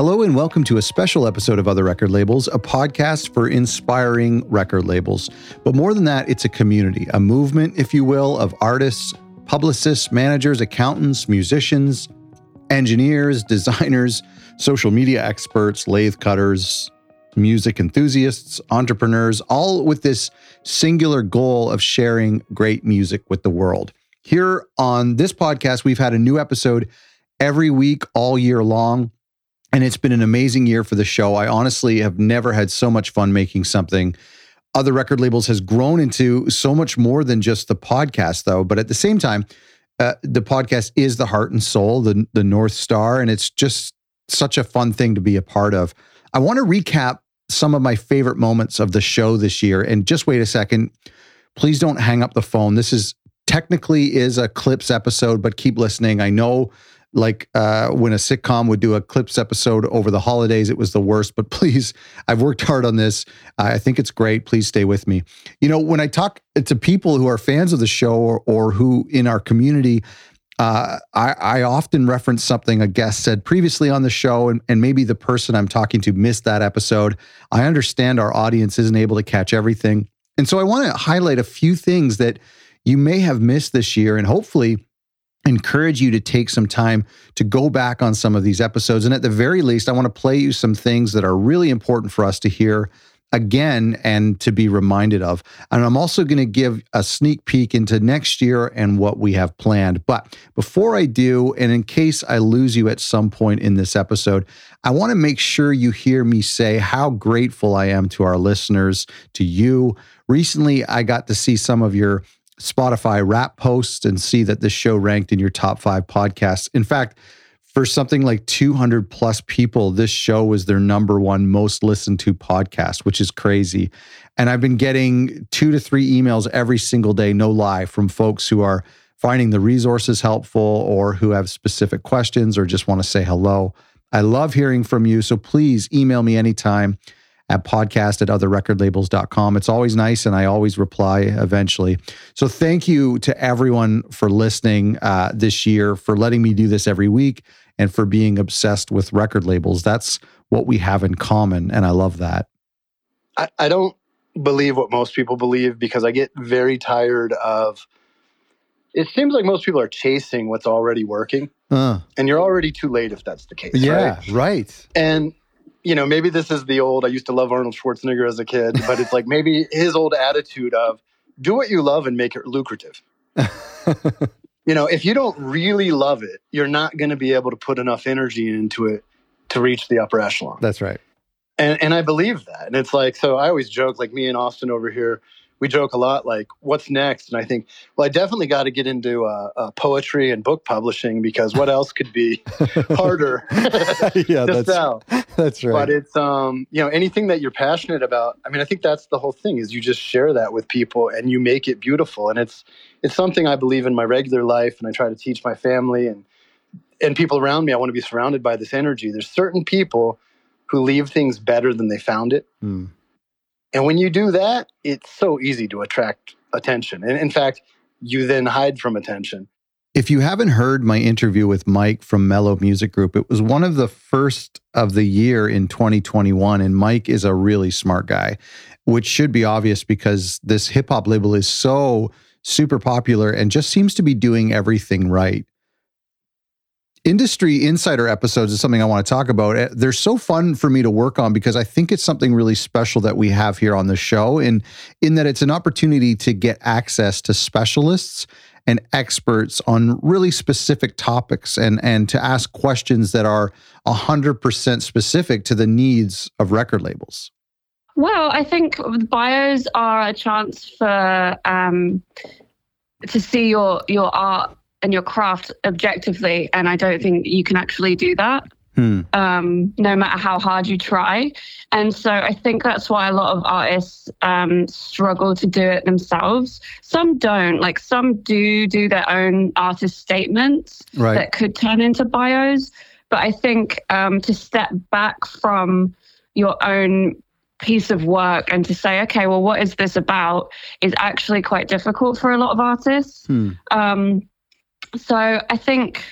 Hello, and welcome to a special episode of Other Record Labels, a podcast for inspiring record labels. But more than that, it's a community, a movement, if you will, of artists, publicists, managers, accountants, musicians, engineers, designers, social media experts, lathe cutters, music enthusiasts, entrepreneurs, all with this singular goal of sharing great music with the world. Here on this podcast, we've had a new episode every week all year long. And it's been an amazing year for the show. I honestly have never had so much fun making something. Other record labels has grown into so much more than just the podcast, though. But at the same time, uh, the podcast is the heart and soul, the the north star, and it's just such a fun thing to be a part of. I want to recap some of my favorite moments of the show this year. And just wait a second. Please don't hang up the phone. This is technically is a clips episode, but keep listening. I know like uh, when a sitcom would do a clips episode over the holidays, it was the worst. But please, I've worked hard on this. I think it's great. Please stay with me. You know, when I talk to people who are fans of the show or, or who in our community, uh, I, I, often reference something a guest said previously on the show, and, and maybe the person I'm talking to missed that episode. I understand our audience isn't able to catch everything. And so I want to highlight a few things that you may have missed this year, and hopefully encourage you to take some time to go back on some of these episodes. And at the very least, I want to play you some things that are really important for us to hear again and to be reminded of. And I'm also going to give a sneak peek into next year and what we have planned. But before I do, and in case I lose you at some point in this episode, I want to make sure you hear me say how grateful I am to our listeners, to you. Recently, I got to see some of your Spotify Wrapped posts and see that this show ranked in your top five podcasts. In fact, for something like 200 plus people, this show was their number one most listened to podcast, which is crazy. And I've been getting two to three emails every single day, no lie, from folks who are finding the resources helpful or who have specific questions or just want to say hello. I love hearing from you. So please email me anytime at podcast at otherrecordlabels.com. It's always nice and I always reply eventually. So thank you to everyone for listening uh, this year, for letting me do this every week, and for being obsessed with record labels. That's what we have in common. And I love that. I, I don't believe what most people believe because I get very tired of it seems like most people are chasing what's already working. Uh, and you're already too late if that's the case. Yeah, right? right. And you know, maybe this is the old, I used to love Arnold Schwarzenegger as a kid, but it's like maybe his old attitude of do what you love and make it lucrative. you know, if you don't really love it, you're not going to be able to put enough energy into it to reach the upper echelon. That's right. And, and I believe that. And it's like, so I always joke, like me and Austin over here, we joke a lot like what's next? And i think well i definitely got to get into uh, uh, poetry and book publishing because what else could be harder yeah, to that's, sell? that's right. But it's um you know anything that you're passionate about i mean i think that's the whole thing is you just share that with people and you make it beautiful. And it's it's something i believe in my regular life and i try to teach my family and and people around me. I want to be surrounded by this energy. There's certain people who leave things better than they found it. Mm and when you do that, it's so easy to attract attention. And in fact, you then hide from attention. If you haven't heard my interview with Mike from Mello Music Group, it was one of the first of the year in 2021. And Mike is a really smart guy, which should be obvious because this hip hop label is so super popular and just seems to be doing everything right industry insider episodes is something I want to talk about. Eh, they're so fun for me to work on because I think it's something really special that we have here on the show and in that it's an opportunity to get access to specialists and experts on really specific topics and and to ask questions that are 100% specific to the needs of record labels. Well, I think bios are a chance for um, to see your your art and your craft objectively. And I don't think you can actually do that. Hmm. Um, no matter how hard you try. And so I think that's why a lot of artists um, struggle to do it themselves. Some don't. Like some do do their own artist statements right. that could turn into bios. But I think um, to step back from your own piece of work and to say, okay, well, what is this about is actually quite difficult for a lot of artists. Hmm. So I think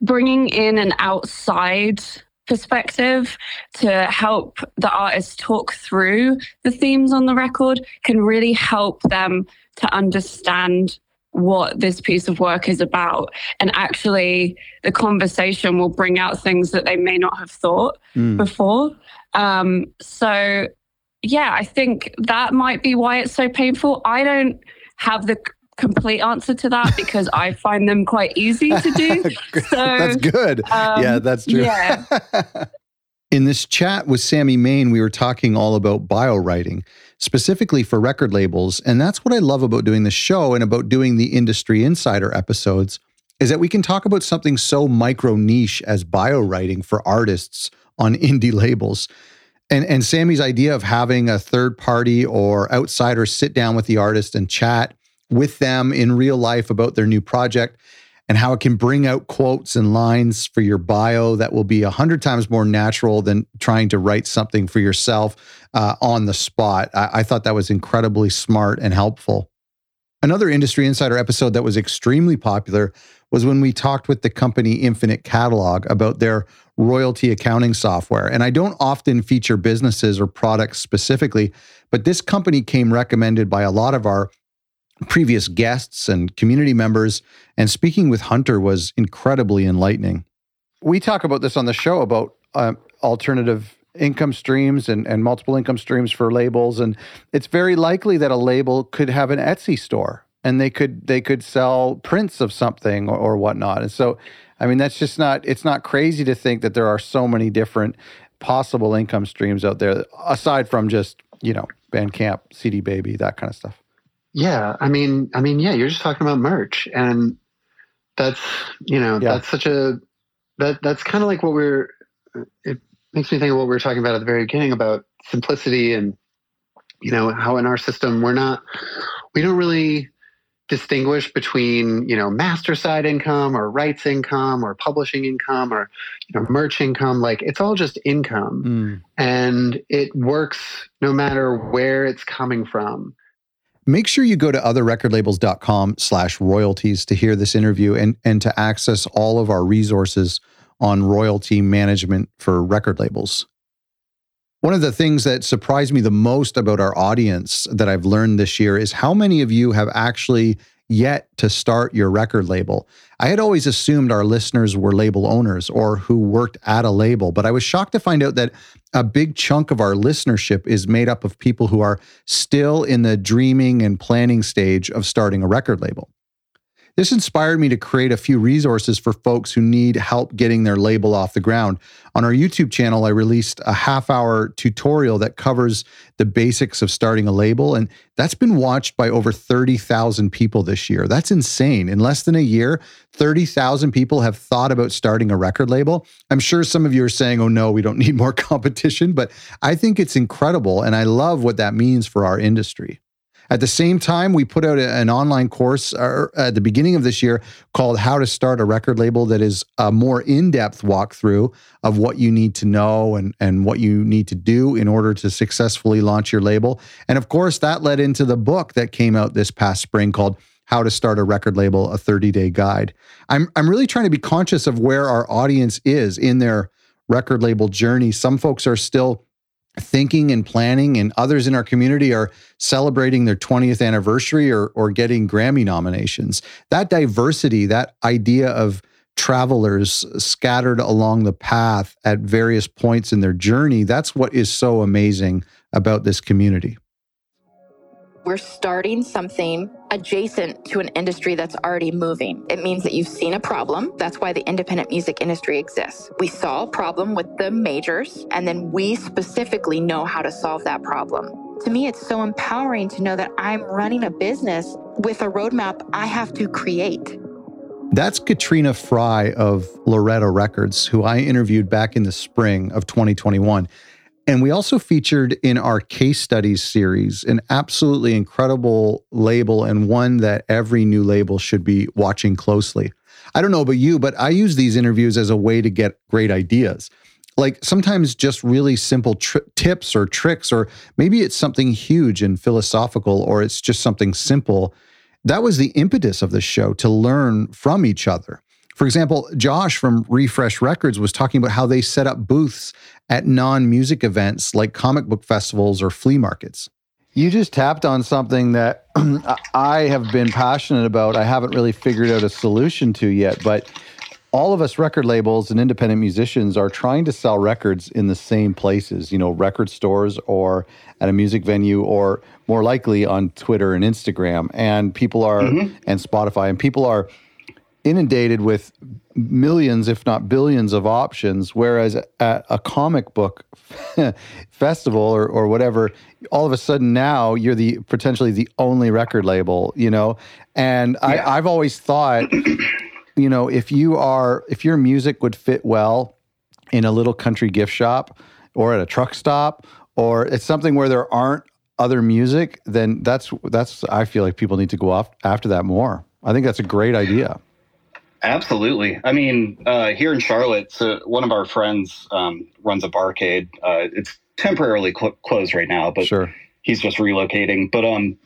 bringing in an outside perspective to help the artist talk through the themes on the record can really help them to understand what this piece of work is about. And actually, the conversation will bring out things that they may not have thought mm. before. Um, so, yeah, I think that might be why it's so painful. I don't have the complete answer to that because I find them quite easy to do. So that's good. Um, yeah, that's true. Yeah. In this chat with Sammy Maine, we were talking all about bio writing, specifically for record labels. And that's what I love about doing the show and about doing the industry insider episodes is that we can talk about something so micro niche as bio writing for artists on indie labels. And, and Sammy's idea of having a third party or outsider sit down with the artist and chat with them in real life about their new project and how it can bring out quotes and lines for your bio that will be a hundred times more natural than trying to write something for yourself uh, on the spot. I, I thought that was incredibly smart and helpful. Another Industry Insider episode that was extremely popular was when we talked with the company Infinite Catalog about their royalty accounting software. And I don't often feature businesses or products specifically, but this company came recommended by a lot of our previous guests and community members. And speaking with Hunter was incredibly enlightening. We talk about this on the show about uh, alternative income streams and, and multiple income streams for labels. And it's very likely that a label could have an Etsy store and they could they could sell prints of something or, or whatnot. And so I mean that's just not it's not crazy to think that there are so many different possible income streams out there aside from just, you know, Bandcamp, CD Baby, that kind of stuff. Yeah, I mean, I mean, yeah, you're just talking about merch, and that's you know yeah. that's such a that that's kind of like what we're. It makes me think of what we were talking about at the very beginning about simplicity and you know how in our system we're not we don't really distinguish between you know master side income or rights income or publishing income or you know merch income like it's all just income mm. and it works no matter where it's coming from Make sure you go to otherrecordlabels.com slash royalties to hear this interview and, and to access all of our resources on royalty management for record labels. One of the things that surprised me the most about our audience that I've learned this year is how many of you have actually yet to start your record label. I had always assumed our listeners were label owners or who worked at a label, but I was shocked to find out that a big chunk of our listenership is made up of people who are still in the dreaming and planning stage of starting a record label. This inspired me to create a few resources for folks who need help getting their label off the ground. On our YouTube channel, I released a half hour tutorial that covers the basics of starting a label, and that's been watched by over 30,000 people this year. That's insane. In less than a year, 30,000 people have thought about starting a record label. I'm sure some of you are saying, oh no, we don't need more competition, but I think it's incredible, and I love what that means for our industry. At the same time, we put out an online course uh, at the beginning of this year called How to Start a Record Label that is a more in depth walkthrough of what you need to know and, and what you need to do in order to successfully launch your label. And of course, that led into the book that came out this past spring called how to start a record label, a 30 day guide. I'm, I'm really trying to be conscious of where our audience is in their record label journey. Some folks are still thinking and planning, and others in our community are celebrating their 20th anniversary or, or getting Grammy nominations. That diversity, that idea of travelers scattered along the path at various points in their journey, that's what is so amazing about this community. We're starting something adjacent to an industry that's already moving. It means that you've seen a problem. That's why the independent music industry exists. We saw a problem with the majors, and then we specifically know how to solve that problem. To me, it's so empowering to know that I'm running a business with a roadmap I have to create. That's Katrina Fry of Loretta Records, who I interviewed back in the spring of 2021. And we also featured in our case studies series an absolutely incredible label and one that every new label should be watching closely. I don't know about you, but I use these interviews as a way to get great ideas. Like sometimes just really simple tri- tips or tricks, or maybe it's something huge and philosophical, or it's just something simple. That was the impetus of the show to learn from each other. For example, Josh from Refresh Records was talking about how they set up booths at non music events like comic book festivals or flea markets. You just tapped on something that I have been passionate about. I haven't really figured out a solution to yet, but all of us record labels and independent musicians are trying to sell records in the same places, you know, record stores or at a music venue or more likely on Twitter and Instagram. And people are, mm-hmm. and Spotify, and people are inundated with millions, if not billions, of options. Whereas at a comic book festival or, or whatever, all of a sudden now you're the potentially the only record label, you know. And yeah. I, I've always thought, you know, if you are if your music would fit well in a little country gift shop or at a truck stop or it's something where there aren't other music, then that's that's I feel like people need to go off after that more. I think that's a great idea. Absolutely. I mean, uh, here in Charlotte, so one of our friends um, runs a barcade. Uh, it's temporarily cl- closed right now, but sure. he's just relocating. But um,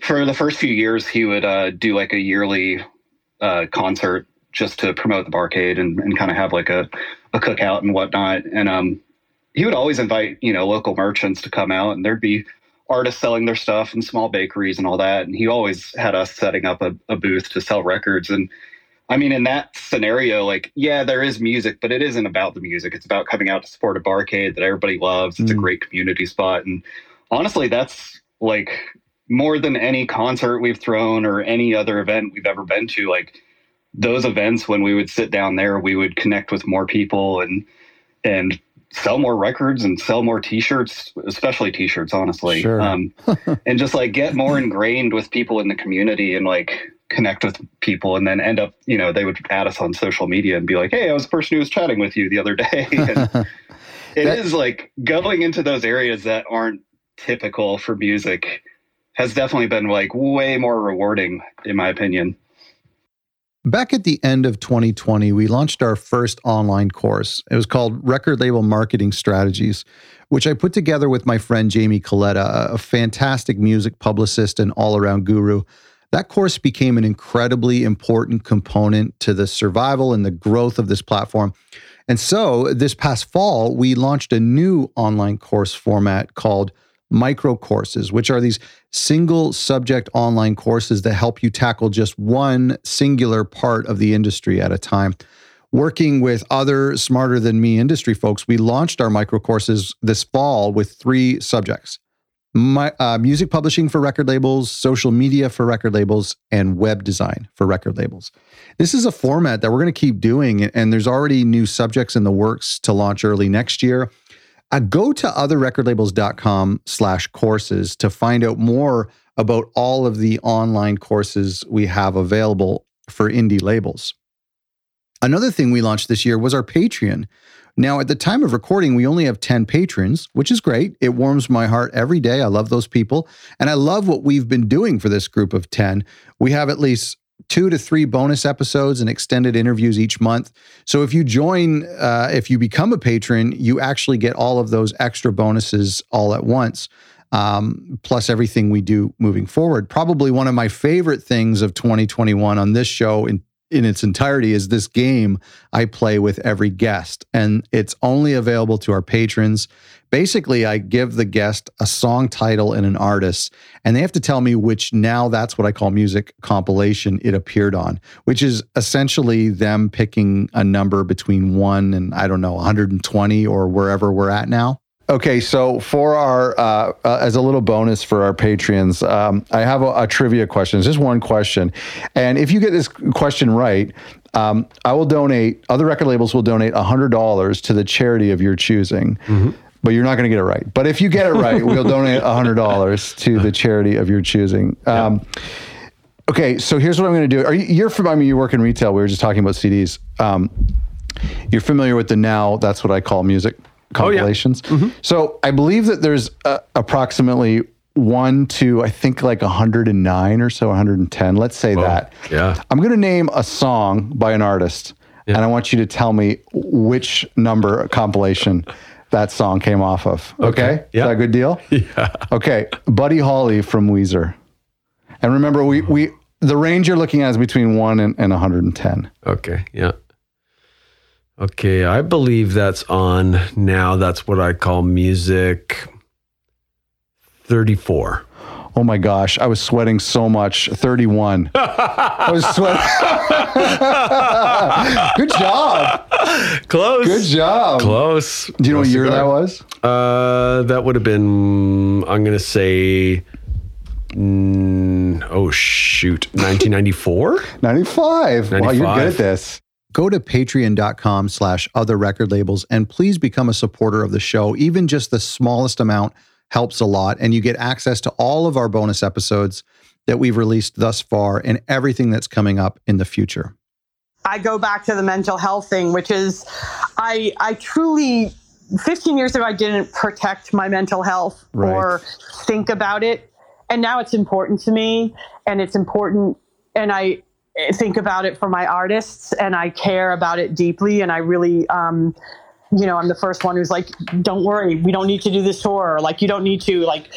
for the first few years, he would uh, do like a yearly uh, concert just to promote the barcade and, and kind of have like a, a cookout and whatnot. And um, he would always invite you know local merchants to come out, and there'd be artists selling their stuff and small bakeries and all that. And he always had us setting up a, a, booth to sell records. And I mean, in that scenario, like, yeah, there is music, but it isn't about the music. It's about coming out to support a barcade that everybody loves. It's mm. a great community spot. And honestly, that's like more than any concert we've thrown or any other event we've ever been to. Like those events, when we would sit down there, we would connect with more people and, and sell more records and sell more t-shirts especially t-shirts honestly. Sure. um, and just like get more ingrained with people in the community and like connect with people and then end up you know they would add us on social media and be like hey i was the person who was chatting with you the other day. And it is like going into those areas that aren't typical for music has definitely been like way more rewarding in my opinion Back at the end of 2020, we launched our first online course. It was called Record Label Marketing Strategies, which I put together with my friend Jamie Coletta, a fantastic music publicist and all around guru. That course became an incredibly important component to the survival and the growth of this platform. And so this past fall, we launched a new online course format called micro courses, which are these single subject online courses that help you tackle just one singular part of the industry at a time. Working with other smarter than me industry folks, we launched our micro courses this fall with three subjects my, uh, music publishing for record labels, social media for record labels, and web design for record labels. This is a format that we're going to keep doing, and there's already new subjects in the works to launch early next year. Uh, go to otherrecordlabels.com slash courses to find out more about all of the online courses we have available for indie labels. Another thing we launched this year was our Patreon. Now, at the time of recording, we only have 10 patrons, which is great. It warms my heart every day. I love those people. And I love what we've been doing for this group of 10. We have at least two to three bonus episodes and extended interviews each month. So if you join, uh, if you become a patron, you actually get all of those extra bonuses all at once. Um, plus everything we do moving forward. Probably one of my favorite things of 2021 on this show in in its entirety is this game I play with every guest. And it's only available to our patrons. Basically, I give the guest a song title and an artist, and they have to tell me which now that's what I call music compilation it appeared on, which is essentially them picking a number between one and I don't know, 120 or wherever we're at now. Okay, so for our uh, uh, as a little bonus for our patrons, um, I have a, a, trivia question. It's just one question, and if you get this question right, um, I will donate. Other record labels will donate hundred dollars to the charity of your choosing. Mm-hmm. But you're not going to get it right. But if you get it right, we'll donate hundred dollars to the charity of your choosing. Um, yeah. Okay, so here's what I'm going to do. Are you, you're from? I mean, you work in retail. We were just talking about CDs. Um, you're familiar with the now? That's what I call music compilations. Oh, yeah. mm-hmm. So I believe that there's uh, approximately one to I think like 109 or so, 110. Let's say Whoa. that. Yeah. I'm going to name a song by an artist, yeah. and I want you to tell me which number compilation that song came off of. Okay. okay? Yeah. Is that a good deal? Yeah. Okay. Buddy Holly from Weezer. And remember, we we The range you're looking at is between one and, and 110. Okay. Yeah. Okay. I believe that's on now. That's what I call music 34. Oh my gosh, I was sweating so much. 31. I was sweating. Good job. Close. Good job. Close. Do you know what year that was? Uh, that would have been, I'm going to say, mm, oh, shoot, 1994? 95. 95. Wow, you're good at this. Go to patreon.com slash other record labels and please become a supporter of the show. Even just the smallest amount helps a lot. And you get access to all of our bonus episodes that we've released thus far and everything that's coming up in the future. I go back to the mental health thing, which is I I truly 15 years ago I didn't protect my mental health right. or think about it. And now it's important to me and it's important and I think about it for my artists and I care about it deeply and I really um, you know, I'm the first one who's like, don't worry, we don't need to do this tour. Like, you don't need to, like,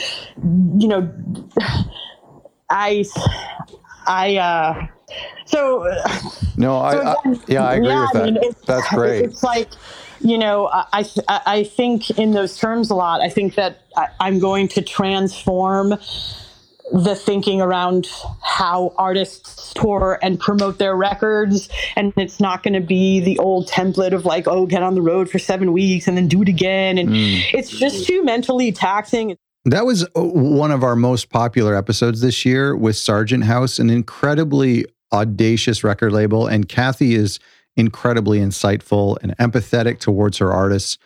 you know, I, I, uh, so. No, I, so again, I yeah, I agree yeah, with that. I mean, That's great. It's like, you know, I, I think in those terms a lot. I think that I, I'm going to transform the thinking around how artists tour and promote their records. And it's not going to be the old template of like, oh, get on the road for seven weeks and then do it again. And mm. it's just too mentally taxing. That was uh, one of our most popular episodes this year with Sargent House, an incredibly audacious record label. And Cathy is incredibly insightful and empathetic towards her artists.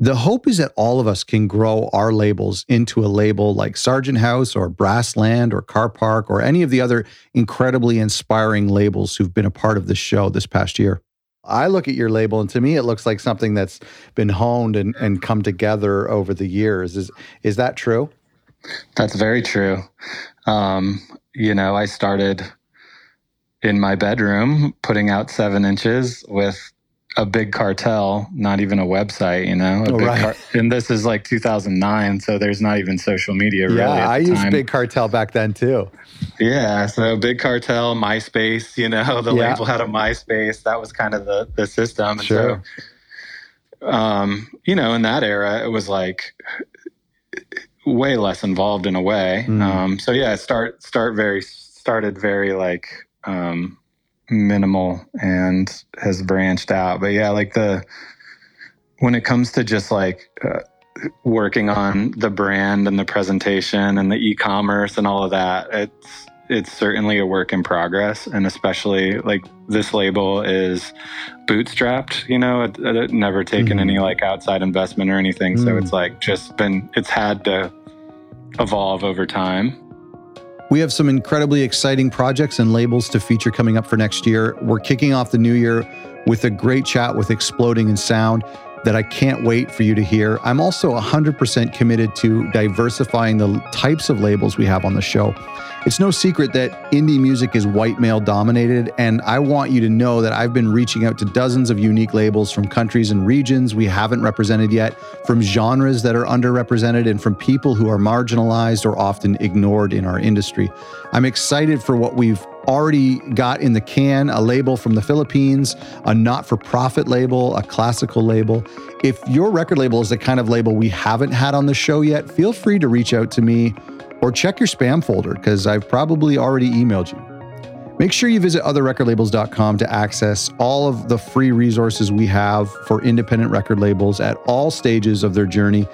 The hope is that all of us can grow our labels into a label like Sargent House or Brassland or Car Park or any of the other incredibly inspiring labels who've been a part of this show this past year. I look at your label and to me it looks like something that's been honed and, and come together over the years. Is is that true? That's very true. Um, you know, I started in my bedroom putting out seven inches with a big cartel, not even a website, you know. Oh, right. Car- and this is like 2009, so there's not even social media. Really yeah, I used big cartel back then too. Yeah, so big cartel, MySpace. You know, the yeah. label had a MySpace. That was kind of the the system. Sure. And so, um, you know, in that era, it was like way less involved in a way. Mm. Um, so yeah, start start very started very like um, minimal and has branched out. But yeah, like the when it comes to just like uh, working on the brand and the presentation and the e-commerce and all of that, it's it's certainly a work in progress and especially like this label is bootstrapped you know it, it never taken mm. any like outside investment or anything mm. so it's like just been it's had to evolve over time we have some incredibly exciting projects and labels to feature coming up for next year. We're kicking off the new year with a great chat with Exploding in Sound that I can't wait for you to hear. I'm also 100% committed to diversifying the types of labels we have on the show. It's no secret that indie music is white male dominated, and I want you to know that I've been reaching out to dozens of unique labels from countries and regions we haven't represented yet, from genres that are underrepresented, and from people who are marginalized or often ignored in our industry. I'm excited for what we've already got in the can a label from the Philippines, a not for profit label, a classical label. If your record label is the kind of label we haven't had on the show yet, feel free to reach out to me or check your spam folder because I've probably already emailed you. Make sure you visit otherrecordlabels.com to access all of the free resources we have for independent record labels at all stages of their journey.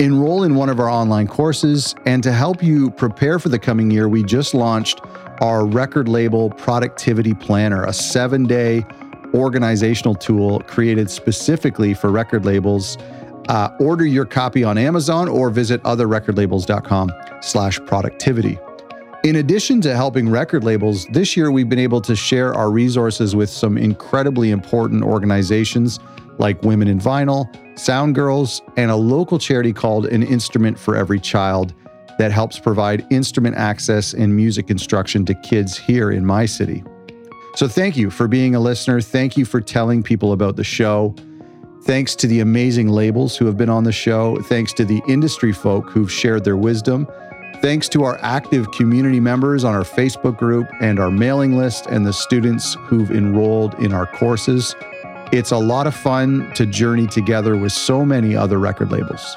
Enroll in one of our online courses, and to help you prepare for the coming year, we just launched our record label productivity planner, a seven day organizational tool created specifically for record labels uh, order your copy on Amazon or visit otherrecordlabels.com slash productivity. In addition to helping record labels, this year we've been able to share our resources with some incredibly important organizations like Women in Vinyl, Sound Girls, and a local charity called An Instrument for Every Child that helps provide instrument access and music instruction to kids here in my city. So thank you for being a listener. Thank you for telling people about the show. Thanks to the amazing labels who have been on the show. Thanks to the industry folk who've shared their wisdom. Thanks to our active community members on our Facebook group and our mailing list and the students who've enrolled in our courses. It's a lot of fun to journey together with so many other record labels.